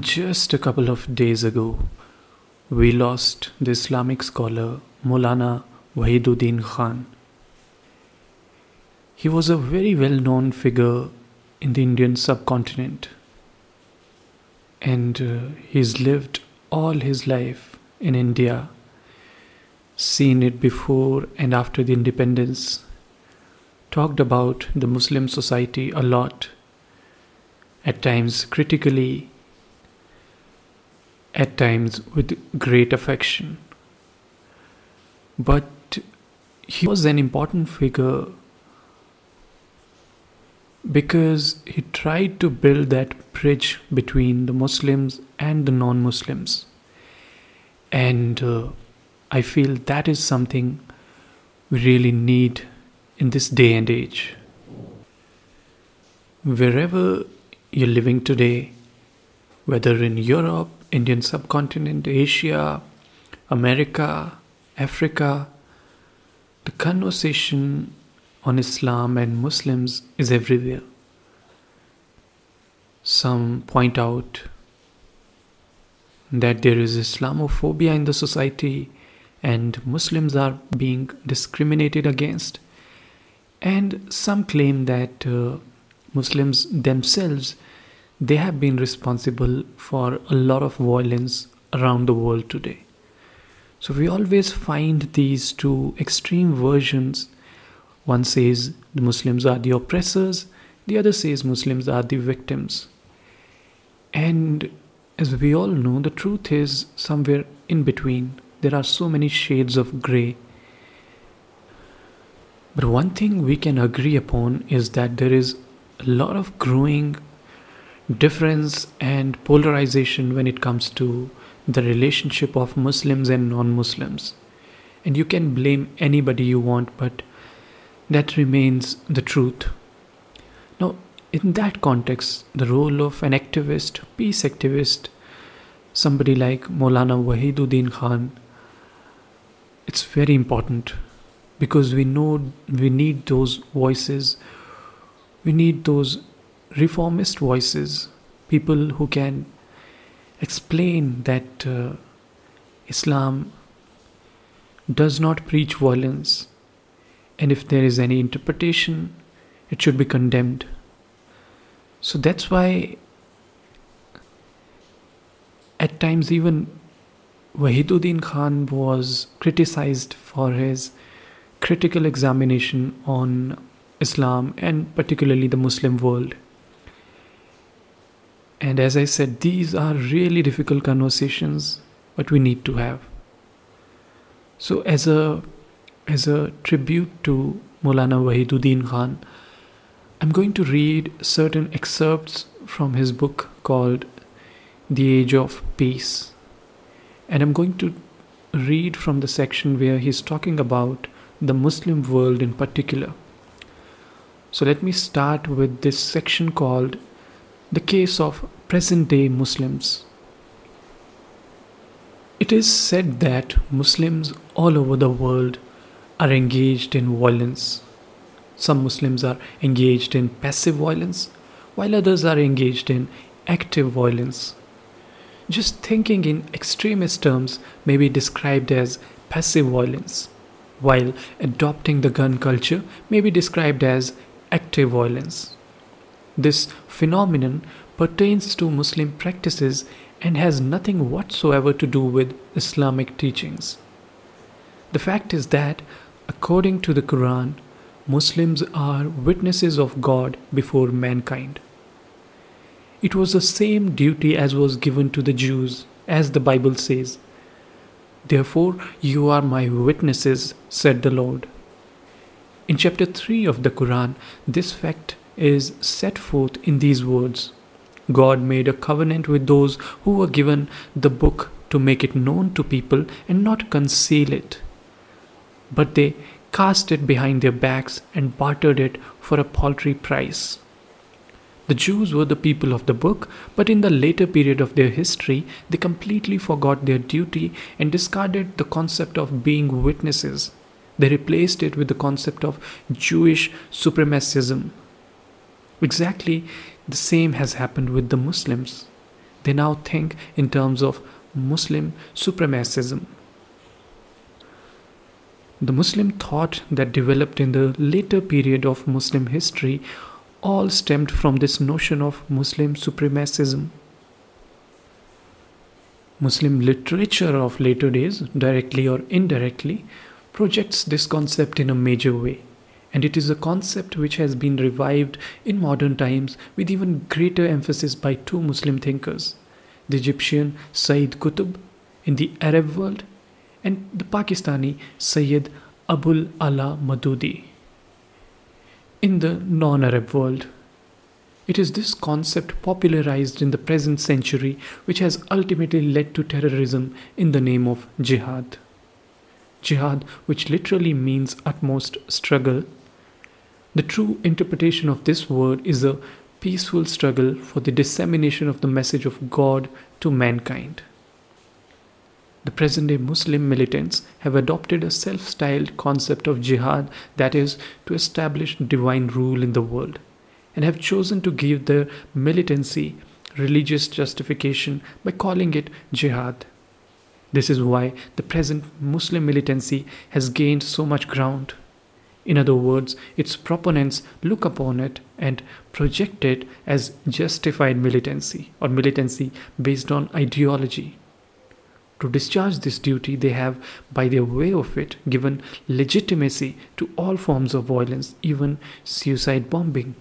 Just a couple of days ago, we lost the Islamic scholar Maulana Wahiduddin Khan. He was a very well known figure in the Indian subcontinent, and uh, he's lived all his life in India, seen it before and after the independence, talked about the Muslim society a lot, at times critically at times with great affection. But he was an important figure because he tried to build that bridge between the Muslims and the non Muslims. And uh, I feel that is something we really need in this day and age. Wherever you're living today, whether in Europe, Indian subcontinent, Asia, America, Africa, the conversation on Islam and Muslims is everywhere. Some point out that there is Islamophobia in the society and Muslims are being discriminated against. And some claim that uh, Muslims themselves they have been responsible for a lot of violence around the world today. So we always find these two extreme versions. One says the Muslims are the oppressors, the other says Muslims are the victims. And as we all know, the truth is somewhere in between. There are so many shades of grey. But one thing we can agree upon is that there is a lot of growing difference and polarization when it comes to the relationship of Muslims and non Muslims. And you can blame anybody you want, but that remains the truth. Now, in that context, the role of an activist, peace activist, somebody like Maulana Wahiduddin Khan, it's very important because we know we need those voices, we need those reformist voices, people who can explain that uh, Islam does not preach violence, and if there is any interpretation, it should be condemned. So that's why, at times, even Wahiduddin Khan was criticized for his critical examination on Islam and particularly the Muslim world. And as I said, these are really difficult conversations, but we need to have. So, as a as a tribute to Maulana Wahiduddin Khan, I'm going to read certain excerpts from his book called The Age of Peace. And I'm going to read from the section where he's talking about the Muslim world in particular. So let me start with this section called the case of present day Muslims. It is said that Muslims all over the world are engaged in violence. Some Muslims are engaged in passive violence, while others are engaged in active violence. Just thinking in extremist terms may be described as passive violence, while adopting the gun culture may be described as active violence. This phenomenon pertains to Muslim practices and has nothing whatsoever to do with Islamic teachings. The fact is that, according to the Quran, Muslims are witnesses of God before mankind. It was the same duty as was given to the Jews, as the Bible says. Therefore, you are my witnesses, said the Lord. In chapter 3 of the Quran, this fact is set forth in these words God made a covenant with those who were given the book to make it known to people and not conceal it. But they cast it behind their backs and bartered it for a paltry price. The Jews were the people of the book, but in the later period of their history, they completely forgot their duty and discarded the concept of being witnesses. They replaced it with the concept of Jewish supremacism Exactly the same has happened with the Muslims. They now think in terms of Muslim supremacism. The Muslim thought that developed in the later period of Muslim history all stemmed from this notion of Muslim supremacism. Muslim literature of later days, directly or indirectly, projects this concept in a major way. And it is a concept which has been revived in modern times with even greater emphasis by two Muslim thinkers the Egyptian Sayyid Qutb in the Arab world and the Pakistani Sayyid Abul Ala Maududi in the non Arab world. It is this concept popularized in the present century which has ultimately led to terrorism in the name of jihad. Jihad, which literally means utmost struggle. The true interpretation of this word is a peaceful struggle for the dissemination of the message of God to mankind. The present day Muslim militants have adopted a self styled concept of jihad that is, to establish divine rule in the world, and have chosen to give their militancy religious justification by calling it jihad. This is why the present Muslim militancy has gained so much ground. In other words, its proponents look upon it and project it as justified militancy or militancy based on ideology. To discharge this duty, they have, by their way of it, given legitimacy to all forms of violence, even suicide bombing.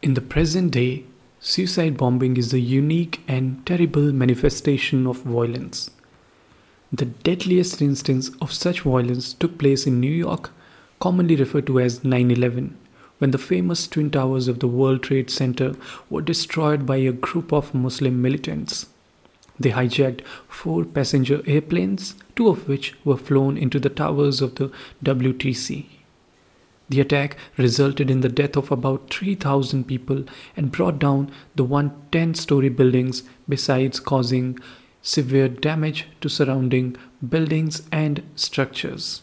In the present day, suicide bombing is a unique and terrible manifestation of violence. The deadliest instance of such violence took place in New York, commonly referred to as 9 11, when the famous Twin Towers of the World Trade Center were destroyed by a group of Muslim militants. They hijacked four passenger airplanes, two of which were flown into the towers of the WTC. The attack resulted in the death of about 3,000 people and brought down the 110 story buildings, besides causing severe damage to surrounding buildings and structures.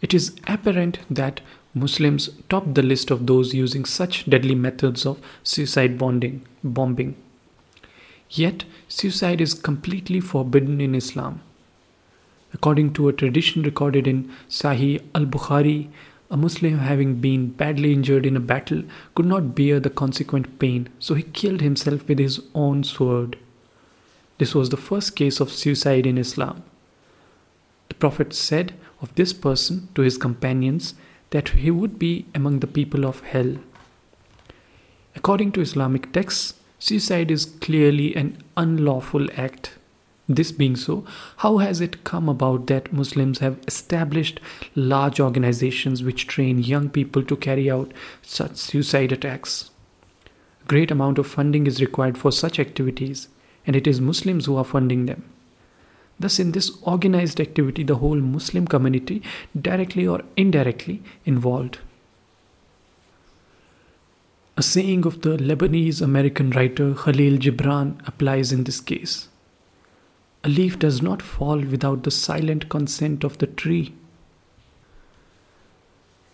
It is apparent that Muslims top the list of those using such deadly methods of suicide bonding, bombing. Yet, suicide is completely forbidden in Islam. According to a tradition recorded in Sahih al Bukhari, a Muslim having been badly injured in a battle could not bear the consequent pain, so he killed himself with his own sword. This was the first case of suicide in Islam. The Prophet said of this person to his companions that he would be among the people of hell. According to Islamic texts, Suicide is clearly an unlawful act. This being so, how has it come about that Muslims have established large organizations which train young people to carry out such suicide attacks? A great amount of funding is required for such activities, and it is Muslims who are funding them. Thus, in this organized activity, the whole Muslim community, directly or indirectly, involved. A saying of the Lebanese American writer Khalil Gibran applies in this case. A leaf does not fall without the silent consent of the tree.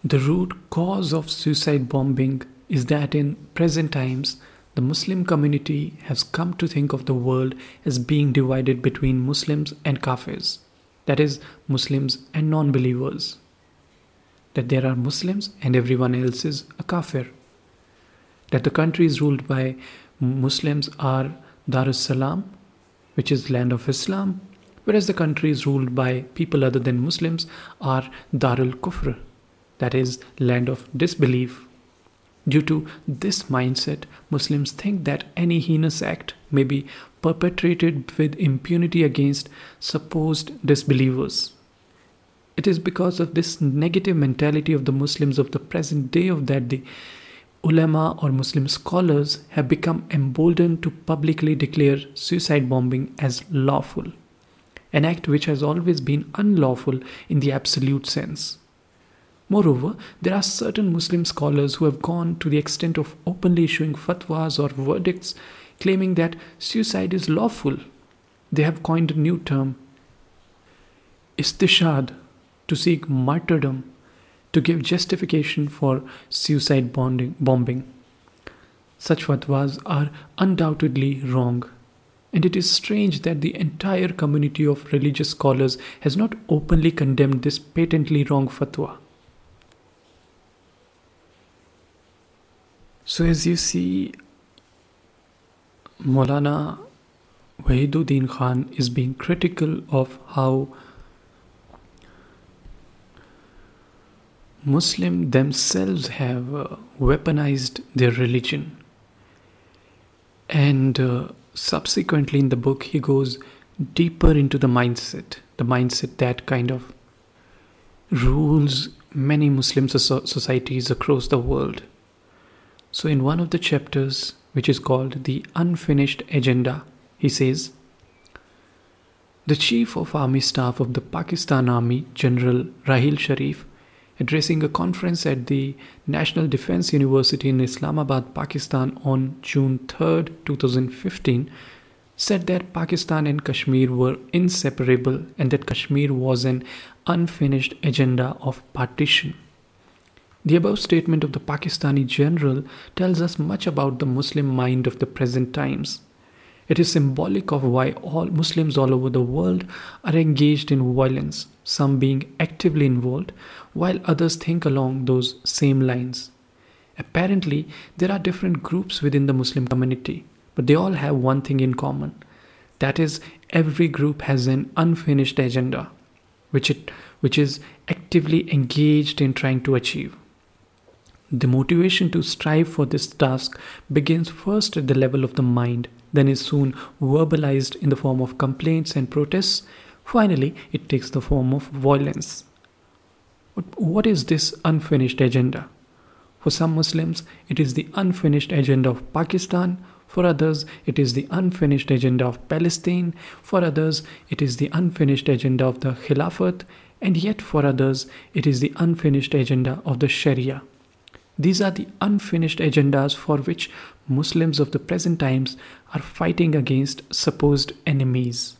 The root cause of suicide bombing is that in present times, the Muslim community has come to think of the world as being divided between Muslims and Kafirs, that is, Muslims and non believers. That there are Muslims and everyone else is a Kafir that the countries ruled by Muslims are Darul Islam, which is land of Islam, whereas the countries ruled by people other than Muslims are Darul Kufr, that is land of disbelief. Due to this mindset, Muslims think that any heinous act may be perpetrated with impunity against supposed disbelievers. It is because of this negative mentality of the Muslims of the present day of that the ulama or Muslim scholars have become emboldened to publicly declare suicide bombing as lawful, an act which has always been unlawful in the absolute sense. Moreover, there are certain Muslim scholars who have gone to the extent of openly issuing fatwas or verdicts claiming that suicide is lawful. They have coined a new term, istishad, to seek martyrdom to give justification for suicide bonding, bombing. Such fatwas are undoubtedly wrong. And it is strange that the entire community of religious scholars has not openly condemned this patently wrong fatwa. So, as you see, Maulana Wahiduddin Khan is being critical of how Muslims themselves have uh, weaponized their religion. And uh, subsequently in the book, he goes deeper into the mindset, the mindset that kind of rules many Muslim societies across the world. So, in one of the chapters, which is called The Unfinished Agenda, he says, The Chief of Army Staff of the Pakistan Army, General Rahil Sharif, addressing a conference at the National Defense University in Islamabad, Pakistan on June 3, 2015, said that Pakistan and Kashmir were inseparable and that Kashmir was an unfinished agenda of partition. The above statement of the Pakistani general tells us much about the Muslim mind of the present times. It is symbolic of why all Muslims all over the world are engaged in violence, some being actively involved, while others think along those same lines. Apparently, there are different groups within the Muslim community, but they all have one thing in common. That is, every group has an unfinished agenda, which, it, which is actively engaged in trying to achieve. The motivation to strive for this task begins first at the level of the mind then is soon verbalized in the form of complaints and protests. Finally, it takes the form of violence. What is this unfinished agenda? For some Muslims, it is the unfinished agenda of Pakistan. For others, it is the unfinished agenda of Palestine. For others, it is the unfinished agenda of the Khilafat. And yet, for others, it is the unfinished agenda of the Sharia. These are the unfinished agendas for which Muslims of the present times are fighting against supposed enemies.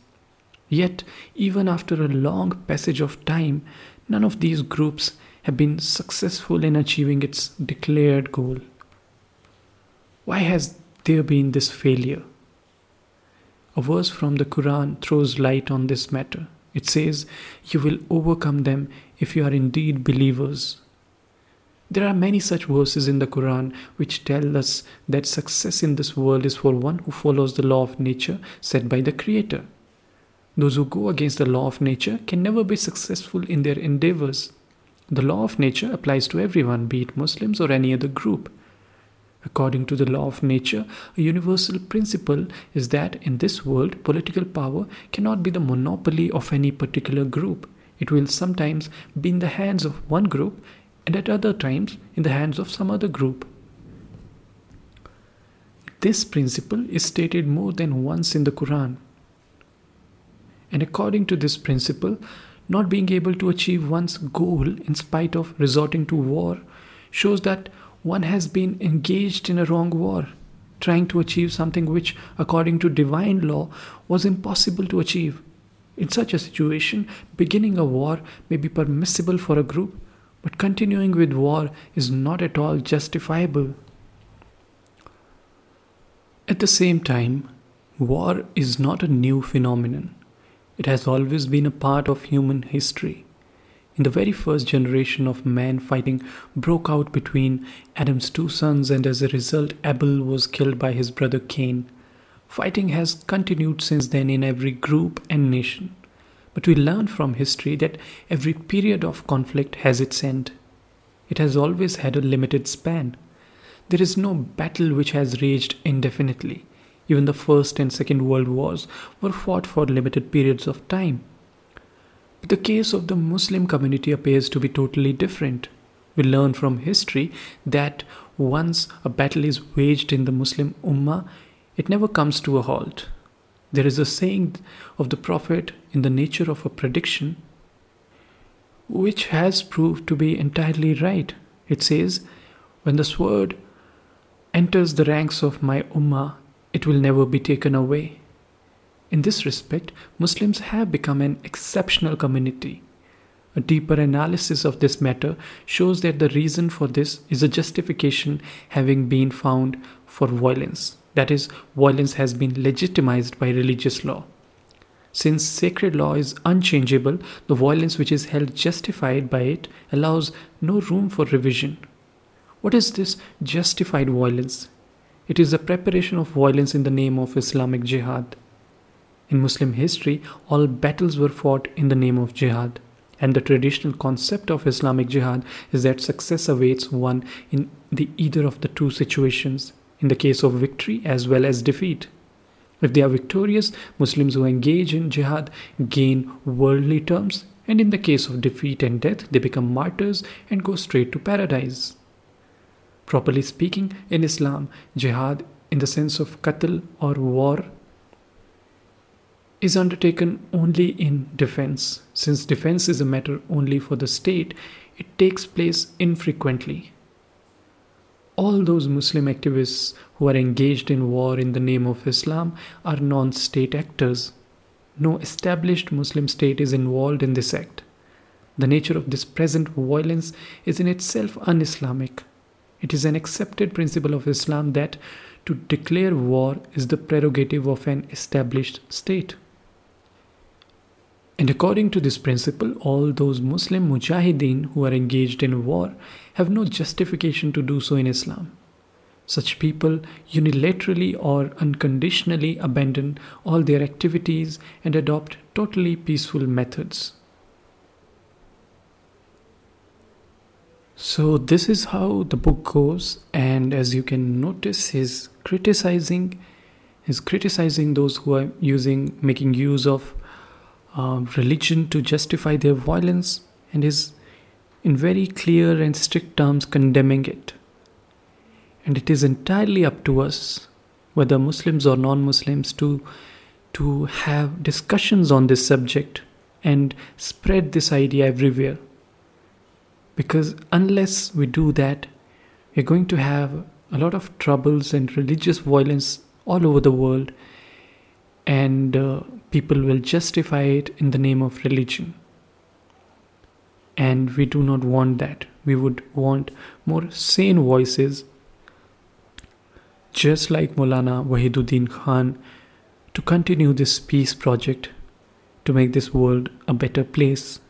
Yet, even after a long passage of time, none of these groups have been successful in achieving its declared goal. Why has there been this failure? A verse from the Quran throws light on this matter. It says, You will overcome them if you are indeed believers. There are many such verses in the Quran which tell us that success in this world is for one who follows the law of nature set by the Creator. Those who go against the law of nature can never be successful in their endeavors. The law of nature applies to everyone, be it Muslims or any other group. According to the law of nature, a universal principle is that in this world, political power cannot be the monopoly of any particular group. It will sometimes be in the hands of one group and at other times in the hands of some other group. This principle is stated more than once in the Quran. And according to this principle, not being able to achieve one's goal in spite of resorting to war shows that one has been engaged in a wrong war, trying to achieve something which, according to divine law, was impossible to achieve. In such a situation, beginning a war may be permissible for a group, but continuing with war is not at all justifiable. At the same time, war is not a new phenomenon. It has always been a part of human history. In the very first generation of man, fighting broke out between Adam's two sons, and as a result, Abel was killed by his brother Cain. Fighting has continued since then in every group and nation. But we learn from history that every period of conflict has its end. It has always had a limited span. There is no battle which has raged indefinitely. Even the First and Second World Wars were fought for limited periods of time. But the case of the Muslim community appears to be totally different. We learn from history that once a battle is waged in the Muslim Ummah, it never comes to a halt. There is a saying of the Prophet in the nature of a prediction which has proved to be entirely right. It says, When the sword enters the ranks of my Ummah, it will never be taken away. In this respect, Muslims have become an exceptional community. A deeper analysis of this matter shows that the reason for this is a justification having been found for violence. That is, violence has been legitimized by religious law. Since sacred law is unchangeable, the violence which is held justified by it allows no room for revision. What is this justified violence? It is the preparation of violence in the name of Islamic jihad. In Muslim history, all battles were fought in the name of jihad. And the traditional concept of Islamic jihad is that success awaits one in the either of the two situations, in the case of victory as well as defeat. If they are victorious, Muslims who engage in jihad gain worldly terms, and in the case of defeat and death, they become martyrs and go straight to paradise. Properly speaking, in Islam, jihad, in the sense of qatl or war, is undertaken only in defense. Since defense is a matter only for the state, it takes place infrequently. All those Muslim activists who are engaged in war in the name of Islam are non state actors. No established Muslim state is involved in this act. The nature of this present violence is in itself un Islamic. It is an accepted principle of Islam that to declare war is the prerogative of an established state. And according to this principle, all those Muslim mujahideen who are engaged in war have no justification to do so in Islam. Such people unilaterally or unconditionally abandon all their activities and adopt totally peaceful methods. So, this is how the book goes, and as you can notice, he's criticizing, he's criticizing those who are using, making use of uh, religion to justify their violence and is in very clear and strict terms condemning it. And it is entirely up to us, whether Muslims or non Muslims, to, to have discussions on this subject and spread this idea everywhere. Because unless we do that, we're going to have a lot of troubles and religious violence all over the world and uh, people will justify it in the name of religion. And we do not want that. We would want more sane voices, just like Maulana Wahiduddin Khan, to continue this peace project to make this world a better place.